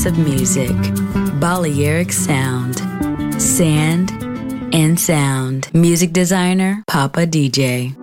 Paradise of music. Balearic Sound. Sand and Sound. Music designer, Papa DJ.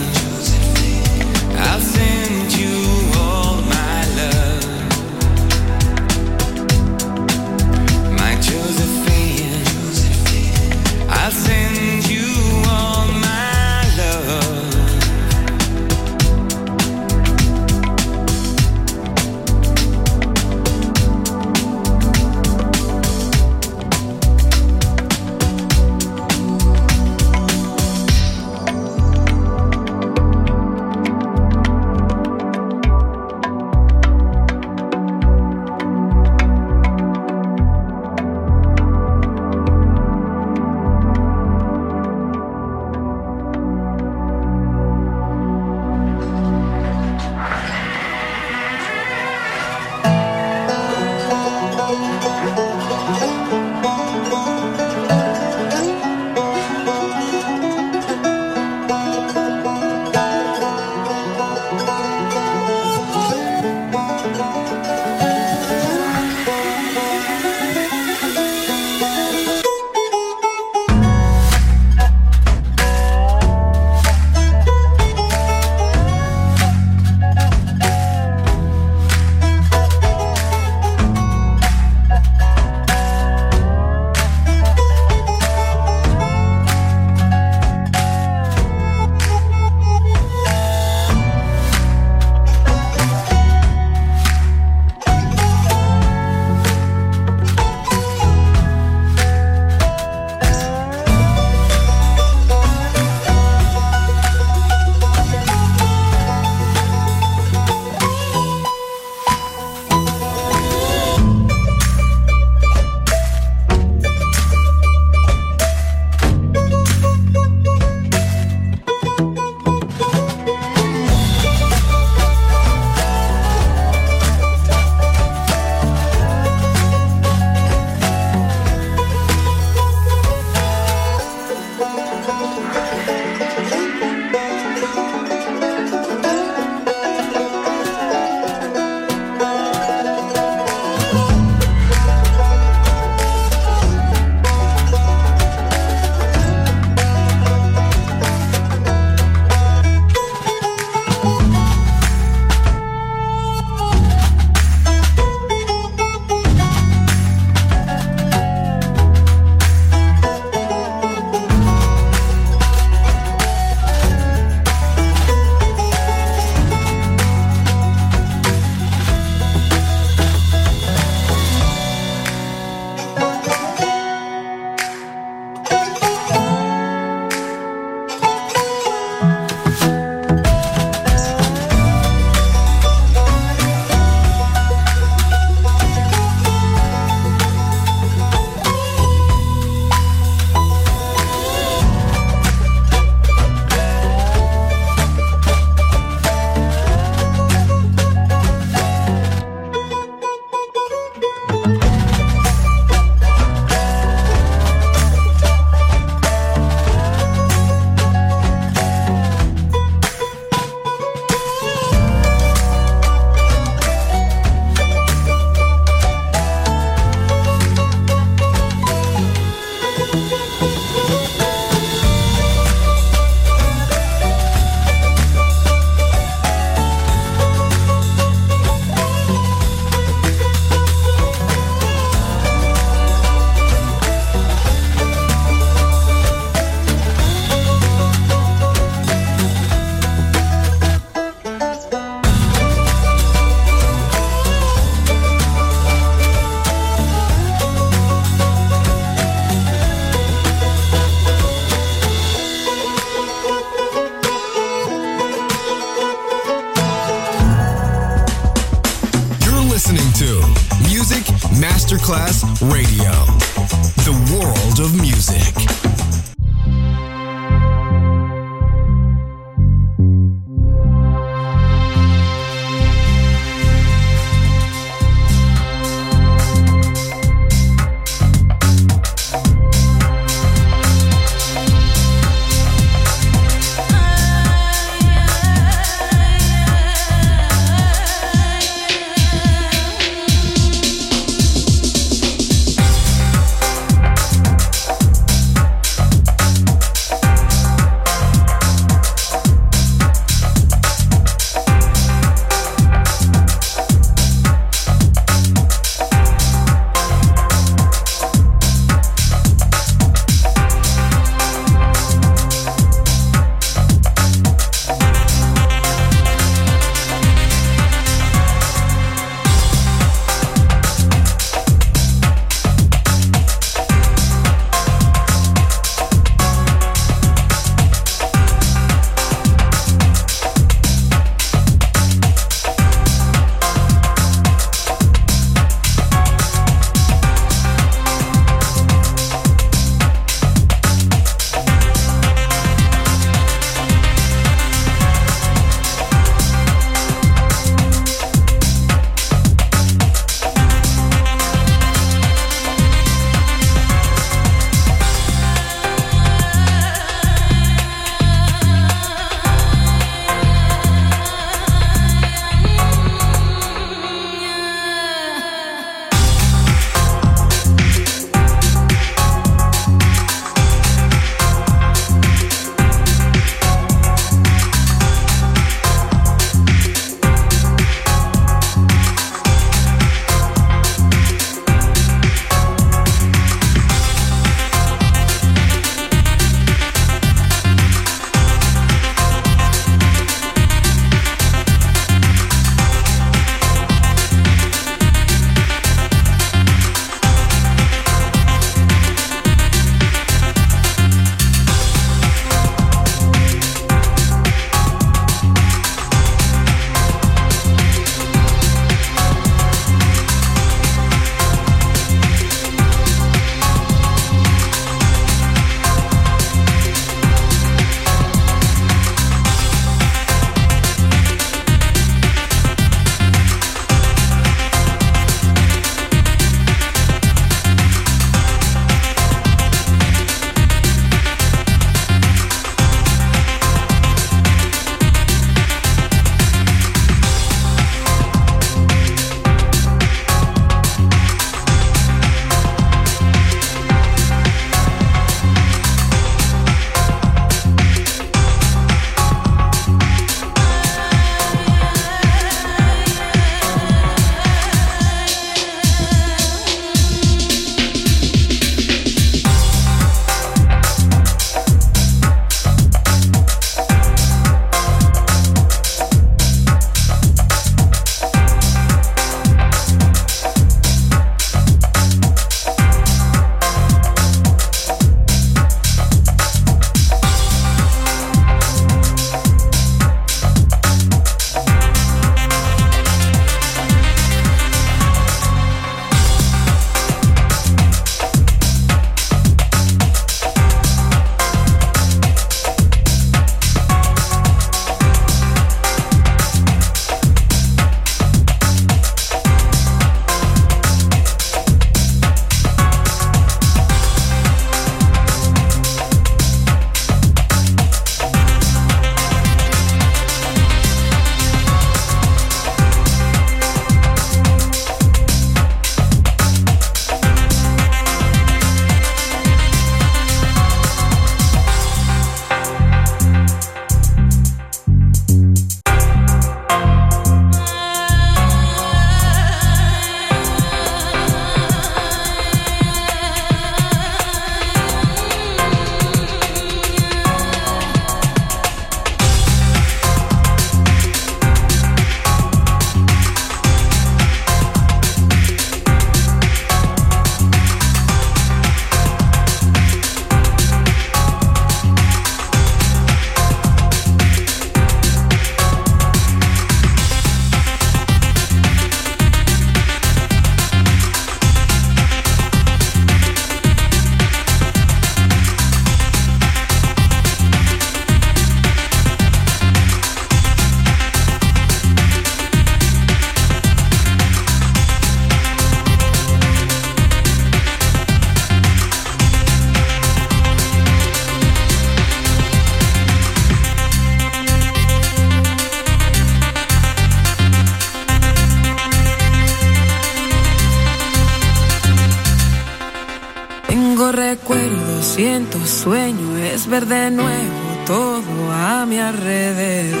ver de nuevo todo a mi alrededor.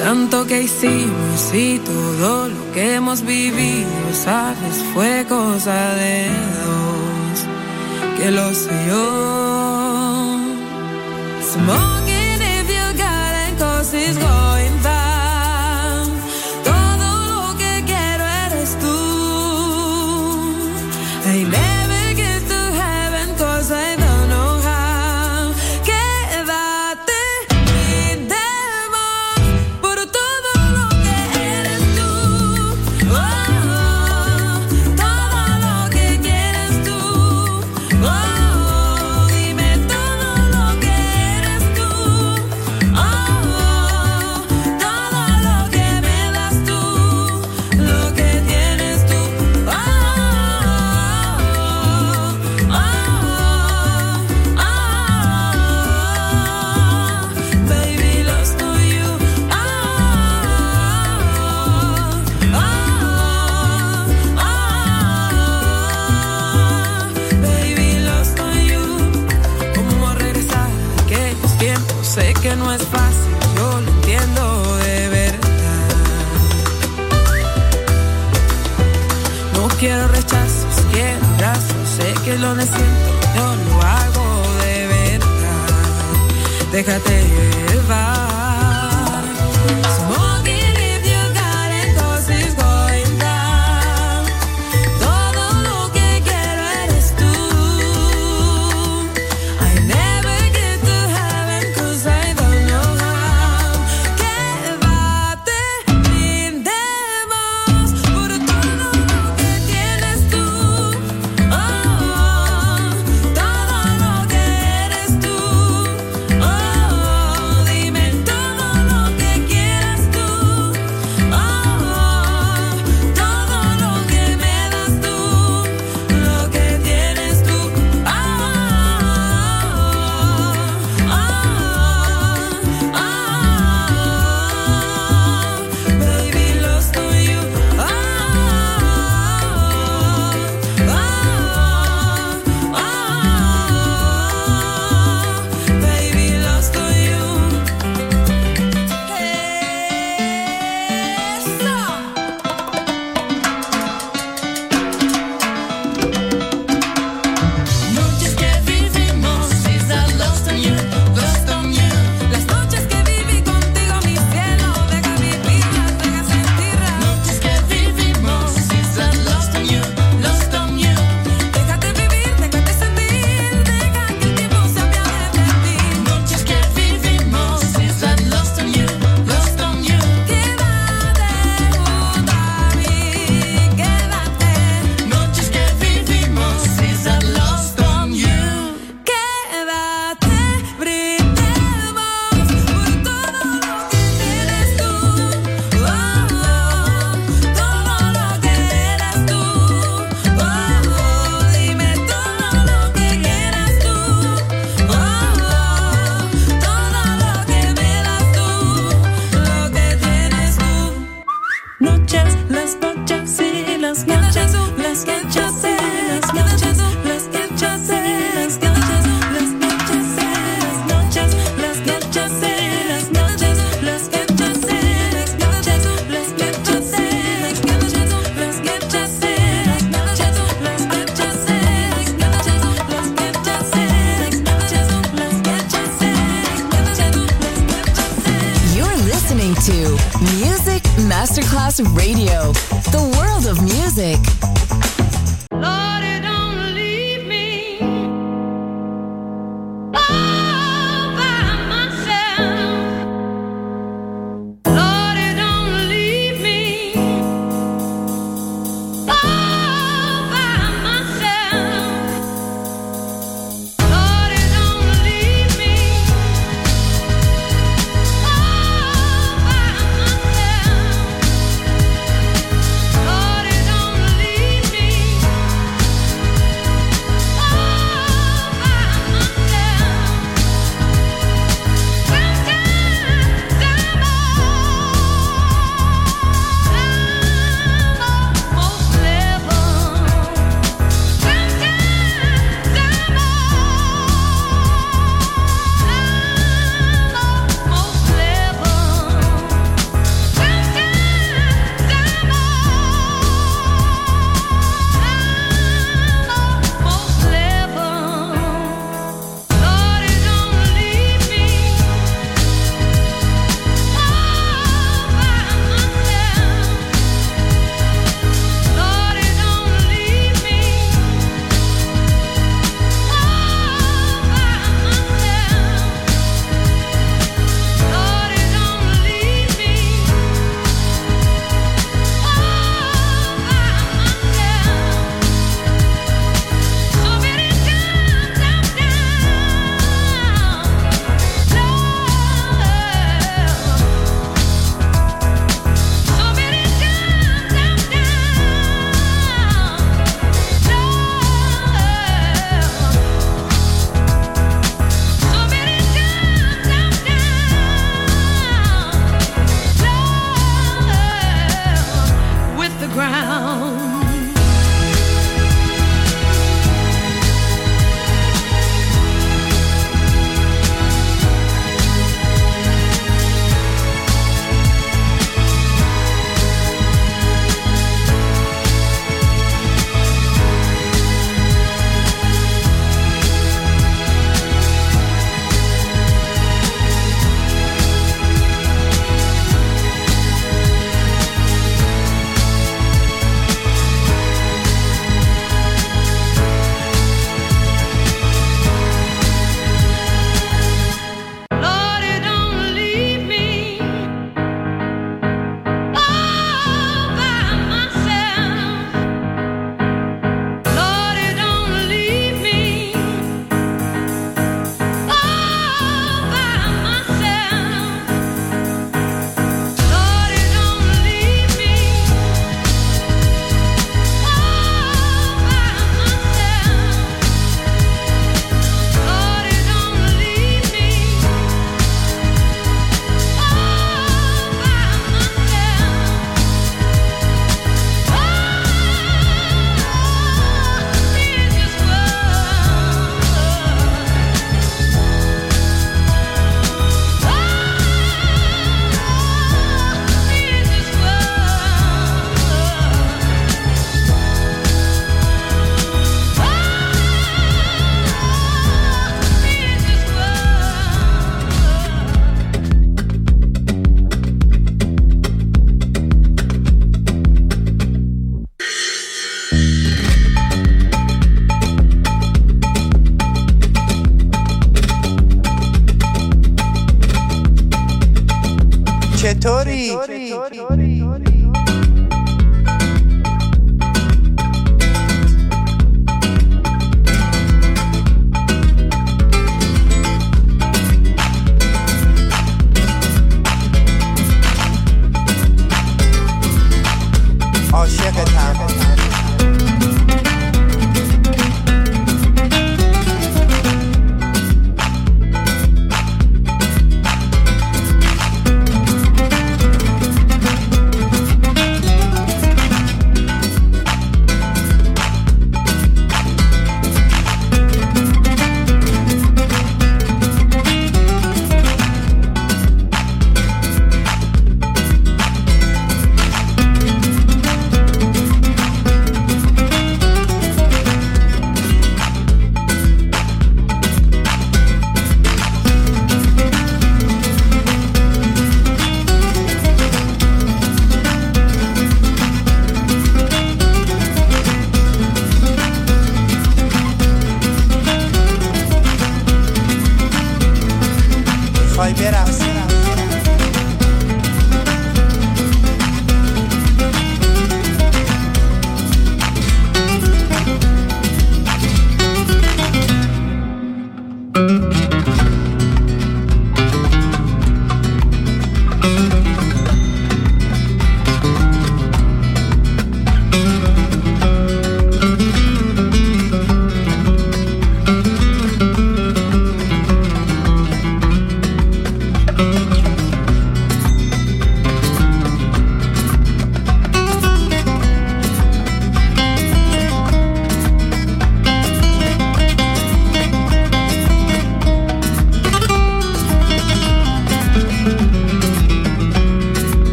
Tanto que hicimos y todo lo que hemos vivido, sabes, fue cosa de dos, que lo sé yo.